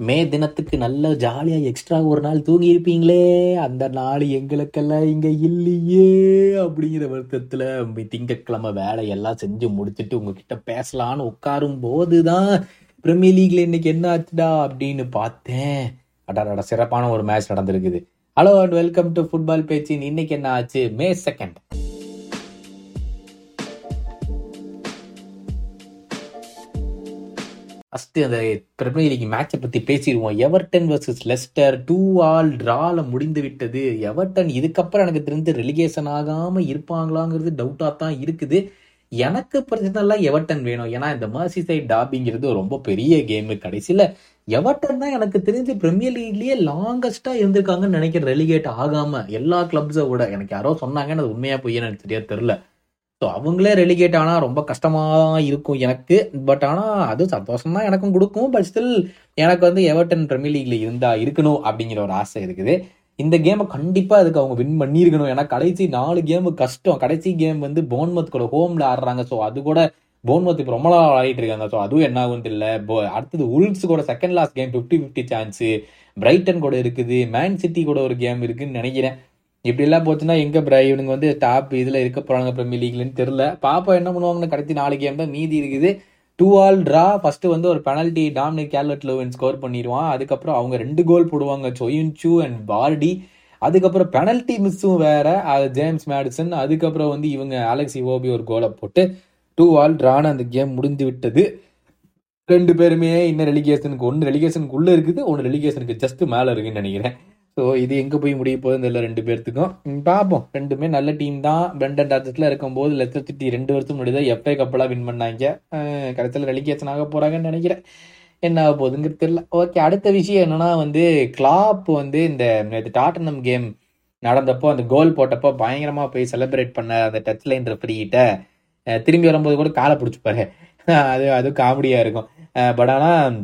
மே தினத்துக்கு நல்ல ஜாலியாக எக்ஸ்ட்ரா ஒரு நாள் தூங்கி இருப்பீங்களே அந்த நாள் எங்களுக்கெல்லாம் இங்கே இல்லையே அப்படிங்கிற வருத்தத்தில் திங்கக்கிழமை வேலையெல்லாம் செஞ்சு முடிச்சுட்டு உங்ககிட்ட பேசலான்னு உட்காரும் போது தான் பிரீமியர் லீக்ல இன்னைக்கு என்ன ஆச்சுடா அப்படின்னு பார்த்தேன். அடாடா சிறப்பான ஒரு மேட்ச் நடந்திருக்குது. Hello and welcome to football பேச்சின் இன்னைக்கு என்ன ஆச்சு? மே செகண்ட் ஃபஸ்ட்டு அந்த பிரீமியர் லீக் மேட்சை பற்றி பேசிடுவோம். Everton versus Leicester two all ட்ரால முடிந்து விட்டது. எவர்டன் இதுக்கப்புறம் எனக்கு தெரிஞ்சு ரெலிகேஷன் ஆகாமல் இருப்பாங்களாங்கிறது டவுட்டாக தான் இருக்குது. எனக்கு பிரச்சனைலாம் எவர்டன் வேணும். ஏன்னா இந்த மர்சி சைட் டாபிங்கிறது ரொம்ப பெரிய கேமு கடைசியில். எவர்டன் தான் எனக்கு தெரிஞ்சு பிரீமியர் லீக்லேயே லாங்கஸ்ட்டாக இருந்திருக்காங்கன்னு நினைக்கிறேன். ரெலிகேட் ஆகாமல் எல்லா கிளப்ஸை விட. எனக்கு யாரோ சொன்னாங்கன்னு அது உண்மையாக போய் எனக்கு தெரியாது தெரில ஸோ அவங்களே ரெலிகேட் ஆனால் ரொம்ப கஷ்டமாக இருக்கும் எனக்கு. பட் ஆனால் அது சந்தோஷம் தான் எனக்கும் கொடுக்கும். பட் ஸ்டில் எனக்கு வந்து எவர்டன் பிரீமியர் லீக்ல இருந்தால் இருக்கணும் அப்படிங்கிற ஒரு ஆசை இருக்குது. இந்த கேமை கண்டிப்பாக அதுக்கு அவங்க வின் பண்ணியிருக்கணும். ஏன்னா கடைசி நாலு கேமு கஷ்டம். கடைசி கேம் வந்து போன்மத் கூட ஹோம்ல ஆடுறாங்க. ஸோ அது கூட போன்மத் இப்போ ரொம்ப நாள் ஆடிட்டு இருக்காங்க. ஸோ அதுவும் என்ன ஆகும் தெரியல. அடுத்தது உல்ஸ் கூட second last game fifty fifty chance Brighton கூட இருக்குது. மேன் சிட்டி கூட ஒரு கேம் இருக்குன்னு நினைக்கிறேன். இப்படிலாம் போச்சுன்னா எங்க பிர இவனுங்க வந்து டாப் இதுல இருக்க போறாங்க பிரீமியர் லீக்லன்னு தெரியல. பாப்பா என்ன பண்ணுவாங்கன்னு கடைசி நாலு கேம் தான் மீதி இருக்குது. டூ ஆல் ட்ரா ஃபர்ஸ்ட் வந்து ஒரு penalty Dominic Calvert Lewin score பண்ணிடுவான். அதுக்கப்புறம் அவங்க ரெண்டு கோல் போடுவாங்க சொயின்சு அண்ட் பார்டி அதுக்கப்புறம் பெனல்ட்டி மிஸ்ஸும் வேற. அது ஜேம்ஸ் மேடிசன் அதுக்கப்புறம் வந்து இவங்க அலெக்ஸ் இவோபி ஒரு கோலை போட்டு டூ ஆல் ட்ரான அந்த கேம் முடிந்து விட்டது. ரெண்டு பேருமே இன்னும் ரெலிகேஷனுக்கு ஒன்று ரெலிகேஷனுக்கு உள்ளே இருக்குது ஒன்று ரெலிகேஷனுக்கு ஜஸ்ட் மேலே இருக்குன்னு நினைக்கிறேன். ஸோ இது எங்கே போய் முடிய போகுதுன்னு தெரியல ரெண்டு பேர்த்துக்கும். பார்ப்போம் ரெண்டுமே நல்ல டீம் தான். பிரண்டன் டார்ஜெட்டில் இருக்கும்போது லெஸ்டர் சிட்டி ரெண்டு வருஷம் முடியுது எஃப்ஏ கப்பலாக வின் பண்ணாங்க. கடைசியில் ரெலிகேஷன் ஆக போகிறாங்கன்னு நினைக்கிறேன். என்ன ஆக போகுதுங்கிறது தெரியல. ஓகே அடுத்த விஷயம் என்னன்னா வந்து கிளாப் வந்து இந்த டாட்டனம் கேம் நடந்தப்போ அந்த கோல் போட்டப்போ பயங்கரமாக போய் செலிப்ரேட் பண்ண அந்த டச் லைன் ரெஃப்ரிகிட்ட திரும்பி வரும்போது கூட காலை பிடிச்சிப்பாரு. அது அது காமெடியாக இருக்கும். பட் ஆனால்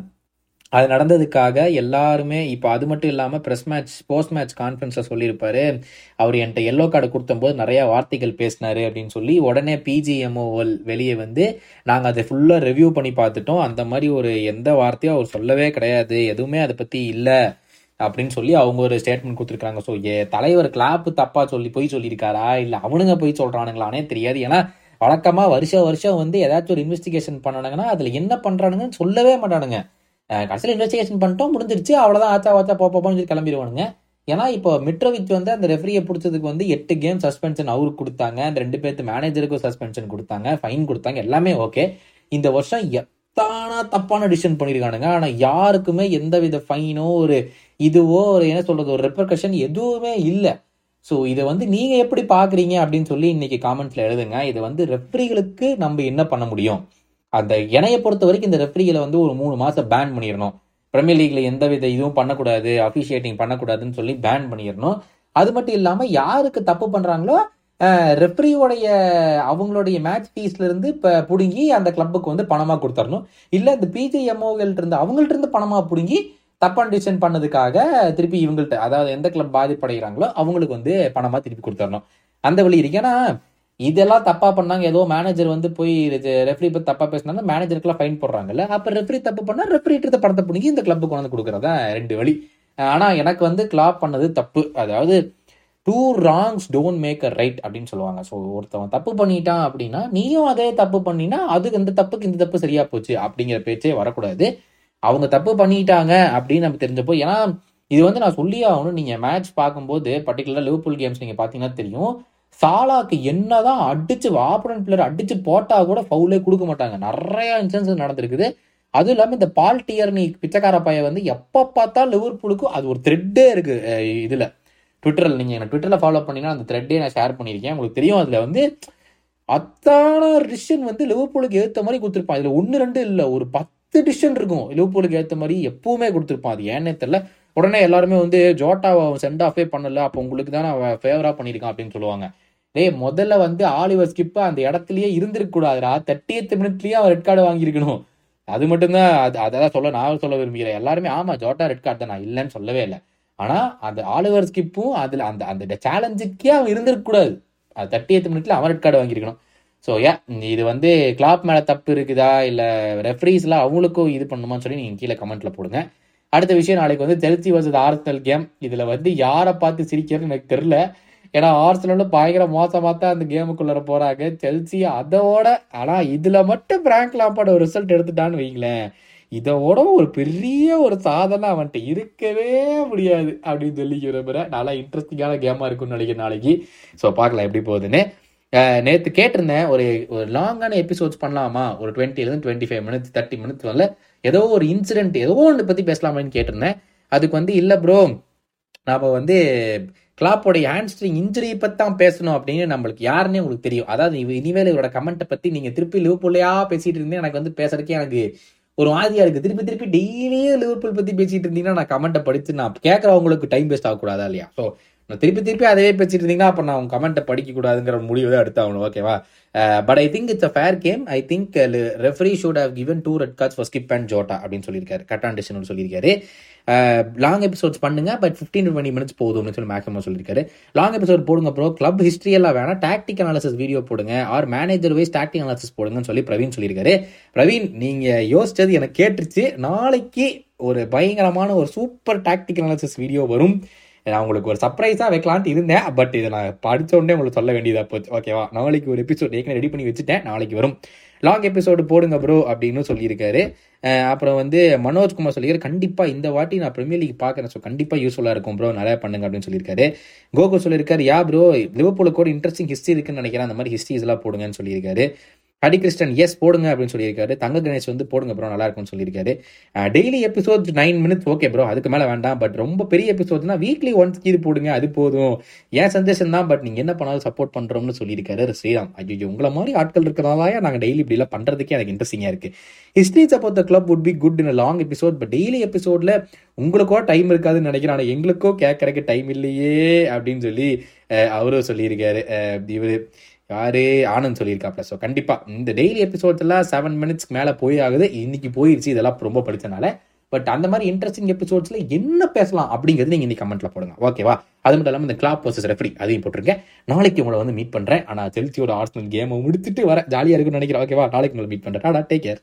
அது நடந்ததுக்காக எல்லாருமே இப்போ அது மட்டும் இல்லாமல் ப்ரெஸ் மேட்ச் போஸ்ட் மேட்ச் கான்ஃபரன்ஸில் சொல்லியிருப்பாரு. அவர் என்கிட்ட எல்லோ கார்டு கொடுத்தம்போது நிறைய வார்த்தைகள் பேசினாரு அப்படின்னு சொல்லி உடனே பிஜிஎம்ஓஎல் வெளியே வந்து நாங்கள் அதை ஃபுல்லாக ரிவ்யூ பண்ணி பார்த்துட்டோம். அந்த மாதிரி ஒரு எந்த வார்த்தையும் அவர் சொல்லவே கிடையாது. எதுவுமே அதை பற்றி இல்லை அப்படின்னு சொல்லி அவங்க ஒரு ஸ்டேட்மெண்ட் கொடுத்துருக்காங்க. ஸோ ஏ தலைவர் கிளாப்பு தப்பாக சொல்லி போய் சொல்லியிருக்காரா? இல்லை அவனுங்க போய் சொல்கிறானுங்களானே தெரியாது. ஏன்னா வழக்கமாக வருஷம் வருஷம் வந்து ஏதாச்சும் ஒரு இன்வெஸ்டிகேஷன் பண்ணானுங்கன்னா அதில் என்ன பண்ணுறானுங்கன்னு சொல்லவே மாட்டானுங்க. கடைசியில் இன்வெஸ்டிகேஷன் பண்ணிட்டோம் முடிஞ்சிருச்சு. அவ்வளோதான் ஆச்சா வாச்சா போப்போன்னு சொல்லி கிளம்பிடுவானுங்க. ஏன்னா இப்போ மிட்ரோவிச் வந்து அந்த ரெஃப்ரியை பிடிச்சதுக்கு வந்து எட்டு கேம் சஸ்பென்ஷன் அவருக்கு கொடுத்தாங்க. அந்த ரெண்டு பேர்த்து மேனேஜருக்கும் சஸ்பென்ஷன் கொடுத்தாங்க. ஃபைன் கொடுத்தாங்க. எல்லாமே ஓகே இந்த வருஷம் எத்தானா தப்பான டிசிஷன் பண்ணியிருக்கானுங்க. ஆனால் யாருக்குமே எந்த வித ஃபைனோ ஒரு இதுவோ ஒரு என்ன சொல்றது ஒரு ரெப்ரகஷன் எதுவுமே இல்லை. ஸோ இதை வந்து நீங்கள் எப்படி பார்க்குறீங்க அப்படின்னு சொல்லி இன்னைக்கு காமெண்ட்ஸில் எழுதுங்க. இதை வந்து ரெஃப்ரிகளுக்கு நம்ம என்ன பண்ண முடியும்? அந்த இணைய பொறுத்த வரைக்கும் இந்த ரெஃப்ரிகளை வந்து ஒரு மூணு மாதம் பேன் பண்ணிடணும். பிரீமியர் லீக்ல எந்த வித இதுவும் பண்ணக்கூடாது அஃபிஷியேட்டிங் பண்ணக்கூடாதுன்னு சொல்லி பேன் பண்ணிடணும். அது மட்டும் இல்லாமல் யாருக்கு தப்பு பண்ணுறாங்களோ ரெஃப்ரியோடைய அவங்களுடைய மேட்ச் ஃபீஸ்ல இருந்து இப்போ பிடுங்கி அந்த கிளப்புக்கு வந்து பணமாக கொடுத்துடணும் இல்லை இந்த பிஜிஎம்ஓகள்ட்ட இருந்து அவங்கள்ட்ட இருந்து பணமாக பிடுங்கி தப்பான டிசிஷன் பண்ணதுக்காக திருப்பி இவங்கள்ட்ட அதாவது எந்த கிளப் பாதிப்படைகிறாங்களோ அவங்களுக்கு வந்து பணமாக திருப்பி கொடுத்துடணும் அந்த வழி இருக்கு. ஏன்னா இதெல்லாம் தப்பா பண்ணாங்க. ஏதோ மேனேஜர் வந்து போய் ரெஃப்ரி பத்தி தப்பா பேசினாங்க மேனேஜருக்குலாம் ஃபைன் போடுறாங்கல்ல. அப்ப ரெஃப்ரி தப்பு பண்ணா ரெஃப்ரி படத்தை பிடிங்கி இந்த கிளப்புக்கு வந்து கொடுக்கறதா ரெண்டு வழி. ஆனா எனக்கு வந்து கிளாப் பண்ணது தப்பு. அதாவது two wrongs don't make a right அப்படின்னு சொல்லுவாங்க. ஸோ ஒருத்தவன் தப்பு பண்ணிட்டான் அப்படின்னா நீயும் அதே தப்பு பண்ணினா அதுக்கு இந்த தப்புக்கு இந்த தப்பு சரியா போச்சு அப்படிங்கிற பேச்சே வரக்கூடாது. அவங்க தப்பு பண்ணிட்டாங்க அப்படின்னு நம்ம தெரிஞ்சப்போ ஏன்னா இது வந்து நான் சொல்லியே ஆகணும். நீங்க மேட்ச் பார்க்கும்போது பர்டிகுலர் லிவர்பூல் கேம்ஸ் நீங்க பாத்தீங்கன்னா தெரியும். சாலாக்கு என்னதான் அடிச்சு ஆப்பரன் பிளேயர் அடிச்சு போட்டா கூட ஃபவுலே கொடுக்க மாட்டாங்க. நிறைய இன்சன்ஸ் நடந்திருக்குது. அதுவும் இல்லாமல் இந்த பால் டியர்னி பிச்சைக்கார பையன் வந்து எப்போ பார்த்தா லிவர்பூலுக்கும் அது ஒரு த்ரெட்டே இருக்கு இதில். ட்விட்டரில் நீங்கள் எனக்கு ட்விட்டரில் ஃபாலோ பண்ணீங்கன்னா அந்த த்ரெட்டே நான் ஷேர் பண்ணியிருக்கேன். உங்களுக்கு தெரியும் அதில் வந்து அத்தான டிஷன் வந்து லிவர்பூலுக்கு ஏற்ற மாதிரி கொடுத்துருப்பான். இதில் ஒன்று ரெண்டு இல்லை ஒரு பத்து டிஷன் இருக்கும். லிவர்பூலுக்கு ஏற்ற மாதிரி எப்பவுமே கொடுத்துருப்பான். அது ஏன்னே தெரியல. உடனே எல்லாருமே வந்து ஜோட்டாவை சென்ட் ஆஃபே பண்ணல அப்போ உங்களுக்கு தான் நான் ஃபேவரா பண்ணியிருக்கான் அப்படின்னு சொல்லுவாங்க. டேய் முதல்ல வந்து ஆலிவர் ஸ்கிப் அந்த இடத்துலயே இருந்திருக்க கூடாதுடா. தேர்ட்டி மினிட்லயே அவன் ரெட் கார்டு வாங்கியிருக்கணும். அது மட்டும்தான் அது அதான் சொல்ல நான் சொல்ல விரும்புகிறேன். எல்லாருமே ஆமா ஜோட்டா ரெட் கார்டு தான் நான் இல்லைன்னு சொல்லவே இல்லை. ஆனா அந்த ஆலிவர் ஸ்கிப்பும் அதுல அந்த அந்த சேலஞ்சுக்கே அவன் இருந்திருக்க கூடாது. அது தேர்ட்டி எய்த் மினிட்ல அவன் ரெட் கார்டு வாங்கியிருக்கணும். ஸோ ஏ இது வந்து கிளாப் மேலே தப்பு இருக்குதா? இல்லை ரெஃப்ரீஸ்லாம் அவங்களுக்கும் இது பண்ணுமான்னு சொல்லி நீங்கள் கீழே கமெண்ட்டில் போடுங்க. அடுத்த விஷயம் நாளைக்கு வந்து செல்சி வர்சஸ் ஆர்சனல் கேம் இதுல வந்து யாரை பார்த்து சிரிக்கிறதுன்னு எனக்கு தெரியல. ஏன்னா ஆர்சனல் பயங்கர மோசமாக தான் அந்த கேமுக்குள்ள போறாங்க. செல்சி அதோட ஆனா இதுல மட்டும் பிராங்க் லாம்பாட ஒரு ரிசல்ட் எடுத்துட்டான்னு வைங்களேன். இதோட ஒரு பெரிய ஒரு சாதனை அவன்கிட்ட இருக்கவே முடியாது அப்படின்னு சொல்லி விரும்புகிறேன் நல்லா இன்ட்ரெஸ்டிங்கான கேமாக இருக்கும்னு நினைக்கிறேன் நாளைக்கு. ஸோ பார்க்கலாம் எப்படி போகுதுன்னு. நேற்று கேட்டிருந்தேன் ஒரு ஒரு லாங்கான எபிசோட்ஸ் பண்ணலாமா? ஒரு டுவெண்ட்டிலேருந்து twenty five minutes thirty minutes வரல. ஏதோ ஒரு இன்சிடென்ட் ஏதோ ஒன்று பற்றி பேசலாமான்னு கேட்டிருந்தேன். அதுக்கு வந்து இல்லை ப்ரோ நாம் வந்து கிளாப்போடைய ஹேண்ட்ஸ்ட்ரிங் இன்ஜுரியை பற்றி தான் பேசணும் அப்படின்னு நம்மளுக்கு யாருன்னே உங்களுக்கு தெரியும். அதாவது இனிமேல் இவரோட கமெண்ட்டை பற்றி நீங்கள் திருப்பி லிவ்பூல்லையா பேசிகிட்டு இருந்தீங்க எனக்கு வந்து பேசுறதுக்கே எனக்கு ஒரு மாதிரியா இருக்கு. திருப்பி திருப்பி டெய்லியும் லிவர்பூல் பற்றி பேசிட்டு இருந்தீங்கன்னா நான் கமெண்ட்டை படித்து நான் கேட்குறவங்களுக்கு டைம் வேஸ்ட் ஆகக்கூடாதா இல்லையா? ஸோ திருப்பி திருப்பி அதே பேசிட்டு இருந்தீங்கன்னா அப்போ நான் உங்க கமெண்ட்டை படிக்கக்கூடாதுங்கிற முடிவு தான் எடுத்தாகணும் ஓகேவா but I think it's a fair game I think referee should have given two red cards for Skipp and Jota அப்படின்னு சொல்லியிருக்காரு. கட்டான் சொல்லியிருக்காரு. Uh, லாங் எபிசோட்ஸ் பண்ணுங்க but fifteen to twenty minutes போதும்னு சொல்லி மேக்ஸிமம் சொல்லியிருக்காரு. லாங் எபிசோட் போடுங்க bro club history எல்லாம் வேணாம். டாக்டிக் அனாலிசிஸ் வீடியோ போடுங்க. Or manager wise tactic analysis போடுங்கன்னு சொல்லி பிரவீன் சொல்லியிருக்காரு. பிரவீன் நீங்கள் யோசிச்சது எனக்கு கேட்டுருச்சு. நாளைக்கு ஒரு பயங்கரமான ஒரு சூப்பர் டாக்டிக் அனாலிசிஸ் வீடியோ வரும். நான் உங்களுக்கு ஒரு சர்ப்ரைஸாக வைக்கலான்ட்டு இருந்தேன். பட் இதை நான் படித்த உடனே உங்களுக்கு சொல்ல வேண்டியதாக போச்சு. ஓகேவா நாளைக்கு ஒரு எபிசோட் ஏற்கனவே ரெடி பண்ணி வச்சுட்டேன். நாளைக்கு வரும். லாங் எபிசோடு போடுங்க ப்ரோ அப்படின்னு சொல்லியிருக்காரு. அப்புறம் வந்து மனோஜ்குமார் சொல்லியிருக்காரு கண்டிப்பாக இந்த வாட்டி நான் ப்ரீமியர் லீக் பார்க்குறேன். ஸோ கண்டிப்பாக யூஸ்ஃபுல்லாக இருக்கும் ப்ரோ நிறையா பண்ணுங்க அப்படின்னு சொல்லியிருக்காரு. கோகு சொல்லியிருக்காரு யா ப்ரோ லிவர்பூலுக்கு கூட இன்ட்ரெஸ்டிங் ஹிஸ்ட்ரி இருக்குன்னு நினைக்கிறேன். அந்த மாதிரி ஹிஸ்ட்ரிஸ் எல்லாம் போடுங்கன்னு சொல்லியிருக்காரு. ஹரி கிருஷ்ணன் எஸ் போடுங்க அப்படின்னு சொல்லியிருக்காரு. தங்க கணேஷ் வந்து போடுங்க ப்ரோ நல்லா இருக்கும்னு சொல்லியிருக்காரு daily episode nine minutes okay bro அதுக்கு மேலே வேண்டாம். பட் ரொம்ப பெரிய எபிசோட்னா வீக்லி ஒன்ஸ் இது போடுங்க அது போதும். ஏன் சந்தேஷம் தான் பட் நீங்கள் என்ன பண்ணாலும் சப்போர்ட் பண்ணுறோம்னு சொல்லியிருக்காரு ஸ்ரீராம். ஐயோ உங்களை மாதிரி ஆட்கள் இருக்கிறதாலயா நாங்கள் டெய்லி இப்படிலாம் பண்ணுறதுக்கே எனக்கு இன்ட்ரெஸ்டிங்காக இருக்குது history support the club would be good in long episode but daily எபிசோடில் உங்களுக்கோ டைம் இருக்காதுன்னு நினைக்கிறேன். ஆனால் எங்களுக்கோ கேட்கறக்கு டைம் இல்லையே அப்படின்னு சொல்லி அவரும் சொல்லியிருக்காரு. இவர் யாரே ஆனந்த் சொல்லியிருக்காப்ல ஸோ கண்டிப்பாக இந்த டெய்லி எபிசோட்ஸ் எல்லாம் செவன் மினிட்ஸ்க்கு மேலே போய் ஆகுது. இன்னைக்கு போயிடுச்சு இதெல்லாம் ரொம்ப படித்தனால பட் அந்த மாதிரி இன்ட்ரெஸ்டிங் எபிசோட்ஸில் என்ன பேசலாம் அப்படிங்கிறது நீங்கள் இன்னைக்கு கமெண்ட்டில் போடுங்க. ஓகேவா அது மட்டும் இல்லாமல் இந்த கிளாப் வர்சஸ் ரெஃப்ரி அதையும் போட்டிருக்கேன். நாளைக்கு உங்களை வந்து மீட் பண்ணுறேன் ஆனால் செல்சியோட ஆர்ஸ்னல் கேமை முடிச்சுட்டு வர ஜாலியாக இருக்குன்னு நினைக்கிறேன். ஓகேவா நாளைக்கு உங்களை மீட் பண்றேன். Take care